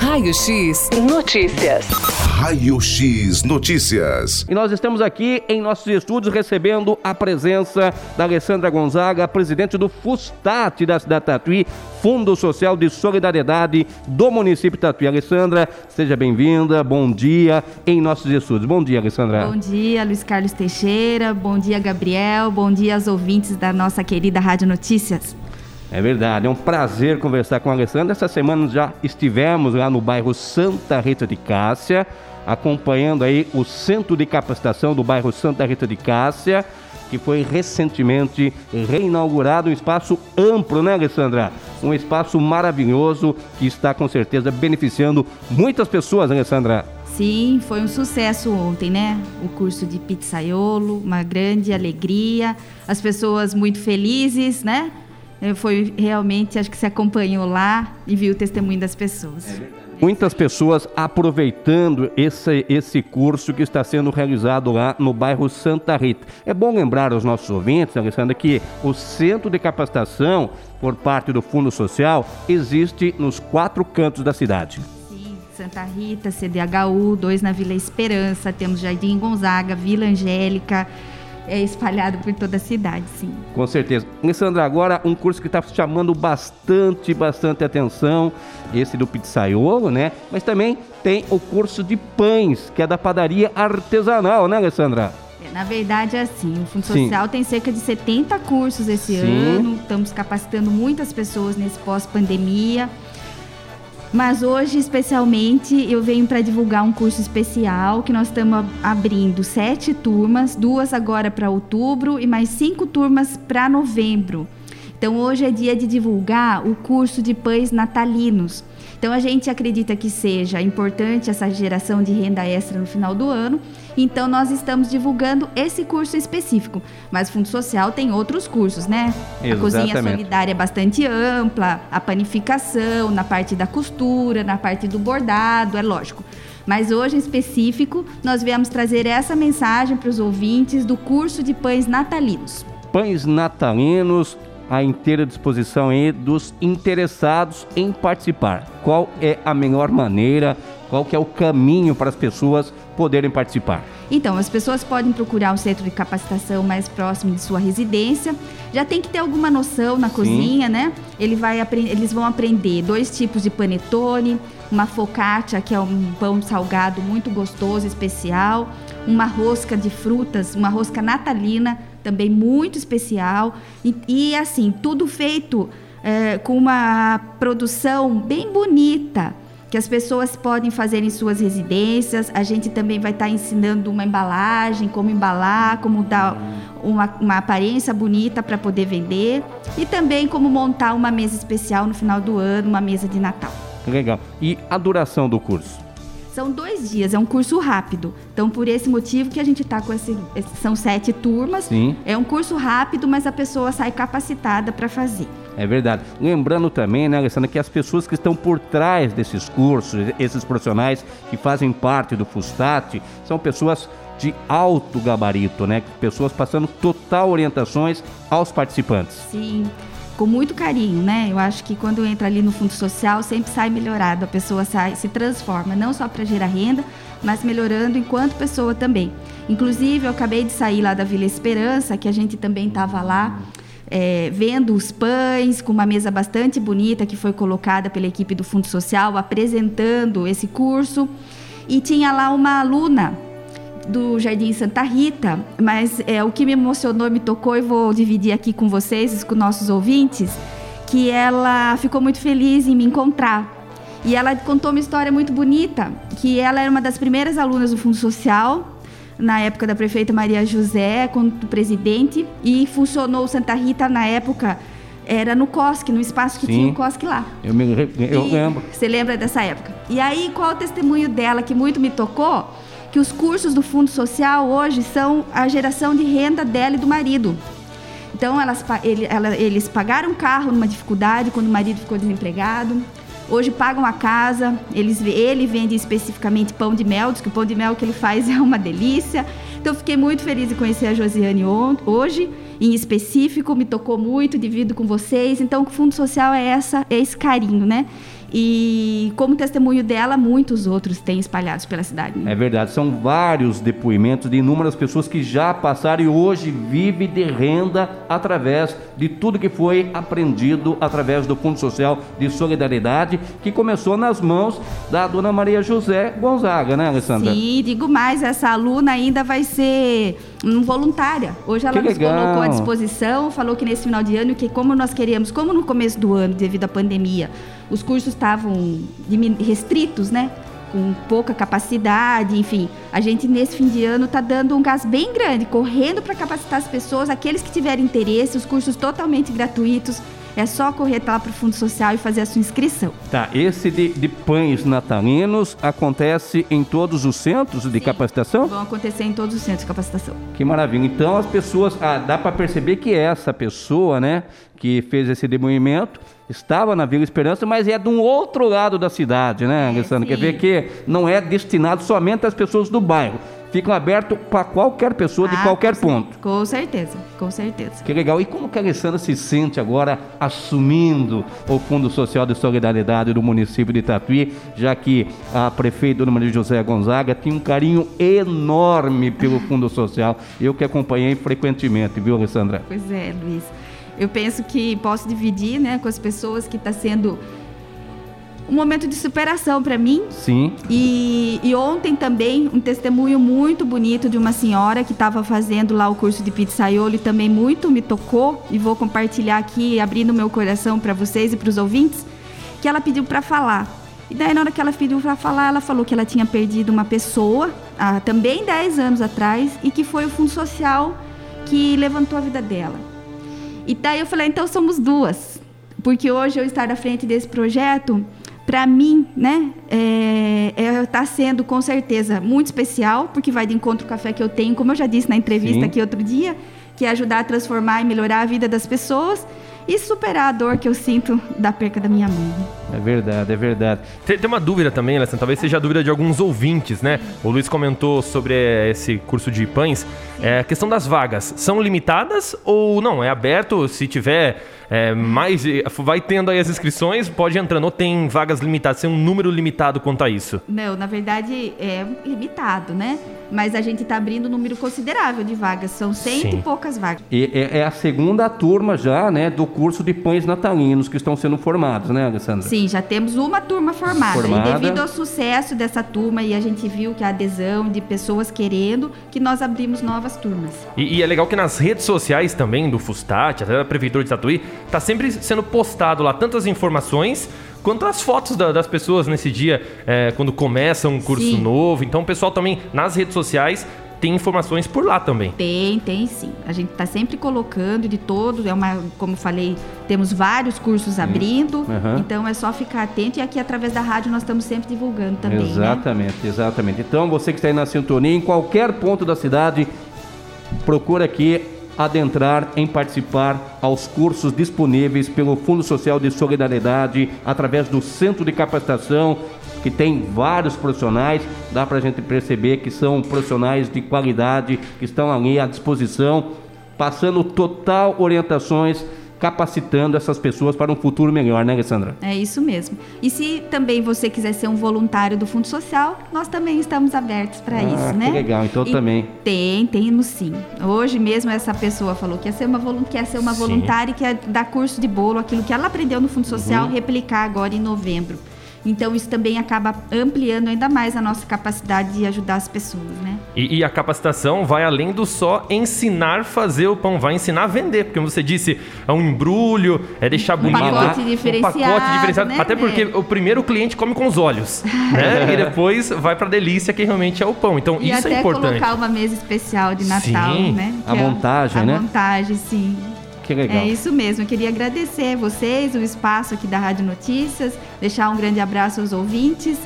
Raio X Notícias. Raio X Notícias. E nós estamos aqui em nossos estúdios recebendo a presença da Alessandra Gonzaga, presidente do FUSTAT da cidade de Tatuí, Fundo Social de Solidariedade do município de Tatuí. Alessandra, seja bem-vinda, bom dia em nossos estúdios. Bom dia, Alessandra. Bom dia, Luiz Carlos Teixeira, bom dia, Gabriel, bom dia aos ouvintes da nossa querida Rádio Notícias. É verdade, é um prazer conversar com a Alessandra. Essa semana já estivemos lá no bairro Santa Rita de Cássia, acompanhando aí o centro de capacitação do bairro Santa Rita de Cássia, que foi recentemente reinaugurado, um espaço amplo, né, Alessandra? Um espaço maravilhoso que está com certeza beneficiando muitas pessoas, Alessandra. Sim, foi um sucesso ontem, né? O curso de pizzaiolo, uma grande alegria, as pessoas muito felizes, né? Foi realmente, acho que se acompanhou lá e viu o testemunho das pessoas. É Muitas pessoas aproveitando esse, esse curso que está sendo realizado lá no bairro Santa Rita. É bom lembrar aos nossos ouvintes, Alessandra, que o centro de capacitação por parte do Fundo Social existe nos quatro cantos da cidade. Sim, Santa Rita, CDHU, dois na Vila Esperança, temos Jardim Gonzaga, Vila Angélica, é espalhado por toda a cidade, sim. Com certeza. Alessandra, agora um curso que está chamando bastante, bastante atenção, esse do pizzaiolo, né? Mas também tem o curso de pães, que é da padaria artesanal, né, Alessandra? É, na verdade, é assim, o Fundo Social Sim. tem cerca de 70 cursos esse Sim. ano, estamos capacitando muitas pessoas nesse pós-pandemia. Mas hoje, especialmente, eu venho para divulgar um curso especial que nós estamos abrindo sete turmas, duas agora para outubro e mais cinco turmas para novembro. Então, hoje é dia de divulgar o curso de pães natalinos. Então, a gente acredita que seja importante essa geração de renda extra no final do ano. Então, nós estamos divulgando esse curso específico. Mas o Fundo Social tem outros cursos, né? Exatamente. A cozinha solidária é bastante ampla, a panificação, na parte da costura, na parte do bordado, é lógico. Mas hoje, em específico, nós viemos trazer essa mensagem para os ouvintes do curso de pães natalinos. Pães natalinos à inteira disposição aí dos interessados em participar. Qual é a melhor maneira, qual que é o caminho para as pessoas poderem participar? Então, as pessoas podem procurar um centro de capacitação mais próximo de sua residência. Já tem que ter alguma noção na cozinha, Sim. né? Ele vai, eles vão aprender dois tipos de panetone, uma focaccia, que é um pão salgado muito gostoso, especial, uma rosca de frutas, uma rosca natalina, também muito especial. E, e assim, tudo feito é, com uma produção bem bonita que as pessoas podem fazer em suas residências. A gente também vai estar ensinando uma embalagem, como embalar, como dar uma, uma aparência bonita para poder vender e também como montar uma mesa especial no final do ano, uma mesa de Natal. Legal. E a duração do curso? São dois dias, é um curso rápido. Então, por esse motivo que a gente está com esse, São sete turmas. Sim. É um curso rápido, mas a pessoa sai capacitada para fazer. É verdade. Lembrando também, né, Alessandra, que as pessoas que estão por trás desses cursos, esses profissionais que fazem parte do FUSTAT, são pessoas de alto gabarito, né? Pessoas passando total orientações aos participantes. Sim com muito carinho, né? Eu acho que quando entra ali no fundo social sempre sai melhorado, a pessoa sai, se transforma, não só para gerar renda, mas melhorando enquanto pessoa também. Inclusive, eu acabei de sair lá da Vila Esperança, que a gente também estava lá. É, vendo os pães, com uma mesa bastante bonita que foi colocada pela equipe do Fundo Social, apresentando esse curso. E tinha lá uma aluna do Jardim Santa Rita, mas é, o que me emocionou me tocou e vou dividir aqui com vocês, com nossos ouvintes, que ela ficou muito feliz em me encontrar. E ela contou uma história muito bonita, que ela era uma das primeiras alunas do Fundo Social, na época da prefeita Maria José, quando presidente, e funcionou Santa Rita na época era no COSC, no espaço que Sim, tinha o COSC lá. Eu, me, eu e, lembro. Você lembra dessa época? E aí, qual o testemunho dela que muito me tocou? que os cursos do Fundo Social hoje são a geração de renda dela e do marido. Então, elas, ele, ela, eles pagaram carro numa dificuldade quando o marido ficou desempregado. Hoje pagam a casa, eles, ele vende especificamente pão de mel, diz que o pão de mel que ele faz é uma delícia. Então, fiquei muito feliz de conhecer a Josiane hoje, em específico, me tocou muito, divido com vocês. Então, o Fundo Social é, essa, é esse carinho, né? E como testemunho dela, muitos outros têm espalhados pela cidade. É verdade, são vários depoimentos de inúmeras pessoas que já passaram e hoje vivem de renda através de tudo que foi aprendido através do Fundo Social de Solidariedade, que começou nas mãos da dona Maria José Gonzaga, né, Alessandra? Sim, digo mais, essa aluna ainda vai ser voluntária. Hoje ela Que nos legal. colocou à disposição, falou que nesse final de ano, que como nós queríamos, como no começo do ano, devido à pandemia, os cursos estavam restritos, né? Com pouca capacidade, enfim. A gente, nesse fim de ano, está dando um gás bem grande, correndo para capacitar as pessoas, aqueles que tiverem interesse, os cursos totalmente gratuitos. É só correr lá para o Fundo Social e fazer a sua inscrição. Tá, esse de, de pães natalinos acontece em todos os centros de capacitação? Vão acontecer em todos os centros de capacitação. Que maravilha. Então as pessoas, ah, dá para perceber que essa pessoa, né, que fez esse depoimento, estava na Vila Esperança, mas é de um outro lado da cidade, né, Alessandra? Quer sim. ver que não é destinado somente às pessoas do bairro. Ficam aberto para qualquer pessoa de Ah, qualquer com ponto. Com certeza, com certeza. Que legal. E como que a Alessandra se sente agora assumindo o Fundo Social de Solidariedade do município de Tatuí, já que a prefeita Dona Maria José Gonzaga tinha um carinho enorme pelo Fundo Social. Eu que acompanhei frequentemente, viu, Alessandra? Pois é, Luiz. Eu penso que posso dividir né, com as pessoas que está sendo um momento de superação para mim. Sim. E, e ontem também um testemunho muito bonito de uma senhora que estava fazendo lá o curso de pizzaiolo e também muito me tocou e vou compartilhar aqui, abrindo meu coração para vocês e para os ouvintes, que ela pediu para falar. E daí na hora que ela pediu para falar, ela falou que ela tinha perdido uma pessoa, há também 10 anos atrás, e que foi o Fundo Social que levantou a vida dela. E daí eu falei, então somos duas. Porque hoje eu estar à frente desse projeto, para mim, né, é, é, tá sendo com certeza muito especial, porque vai de encontro ao café que eu tenho, como eu já disse na entrevista Sim. aqui outro dia, que é ajudar a transformar e melhorar a vida das pessoas e superar a dor que eu sinto da perca da minha mãe. É verdade, é verdade. Tem, tem uma dúvida também, Alessandra, talvez seja a dúvida de alguns ouvintes, né? O Luiz comentou sobre eh, esse curso de pães. É, a questão das vagas, são limitadas ou não? É aberto, se tiver eh, mais... eh, Vai tendo aí as inscrições, pode entrando. Ou tem vagas limitadas, tem um número limitado quanto a isso? Não, na verdade é limitado, né? Mas a gente está abrindo um número considerável de vagas, são cento Sim. e poucas vagas. E é, é a segunda turma já, né, do curso de pães natalinos que estão sendo formados, né, Alessandra? Sim, já temos uma turma formada. Formada. E devido ao sucesso dessa turma e a gente viu que a adesão de pessoas querendo, que nós abrimos novas turmas. E, e é legal que nas redes sociais também do Fustat, até da Prefeitura de Tatuí, tá sempre sendo postado lá tantas informações quanto as fotos da- das pessoas nesse dia, é, quando começa um curso Sim. novo. Então o pessoal também, nas redes sociais, tem informações por lá também. Tem, tem sim. A gente está sempre colocando de todo, é uma, como eu falei, temos vários cursos abrindo, Aham. então é só ficar atento e aqui através da rádio nós estamos sempre divulgando também, né? Exatamente, exatamente. Então, você que está aí na sintonia, em qualquer ponto da cidade, procura aqui adentrar em participar aos cursos disponíveis pelo Fundo Social de Solidariedade, através do Centro de Capacitação, que tem vários profissionais, dá para a gente perceber que são profissionais de qualidade, que estão ali à disposição, passando total orientações, capacitando essas pessoas para um futuro melhor, né, Alessandra? É isso mesmo. E se também você quiser ser um voluntário do Fundo Social, nós também estamos abertos para Ah, isso, que né? legal. Então E também. Tem, temos sim. Hoje mesmo essa pessoa falou que ia ser uma, quer ser uma Sim. voluntária e quer dar curso de bolo, aquilo que ela aprendeu no Fundo Social, Uhum. replicar agora em novembro. Então isso também acaba ampliando ainda mais a nossa capacidade de ajudar as pessoas, né? E, e a capacitação vai além do só ensinar a fazer o pão, vai ensinar a vender, porque como você disse, é um embrulho, é deixar bonito. pacote um diferenciado, pacote diferenciado. né? Até porque o primeiro cliente come com os olhos, né? e depois vai pra delícia que realmente é o pão. Então E isso até é importante. colocar uma mesa especial de Natal, Sim. né? A é montagem, a né? montagem, sim. Que legal. É isso mesmo. Eu queria agradecer vocês, o espaço aqui da Rádio Notícias, deixar um grande abraço aos ouvintes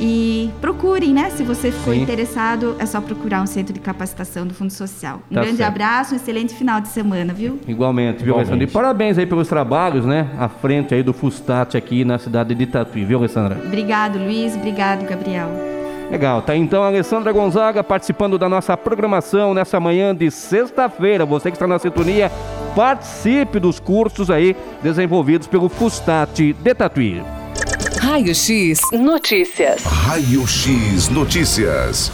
e procurem, né? Se você for Sim. interessado, é só procurar um centro de capacitação do Fundo Social. Um Tá grande certo. abraço, um excelente final de semana, viu? Igualmente, viu, Igualmente. Alessandra? E parabéns aí pelos trabalhos, né? À frente aí do Fustat aqui na cidade de Tatuí, viu, Alessandra? Obrigado, Luiz. Obrigado, Gabriel. Legal, tá então a Alessandra Gonzaga participando da nossa programação nessa manhã de sexta-feira. Você que está na sintonia, participe dos cursos aí desenvolvidos pelo Fustat de Tatuí. Raio X Notícias. Raio X Notícias.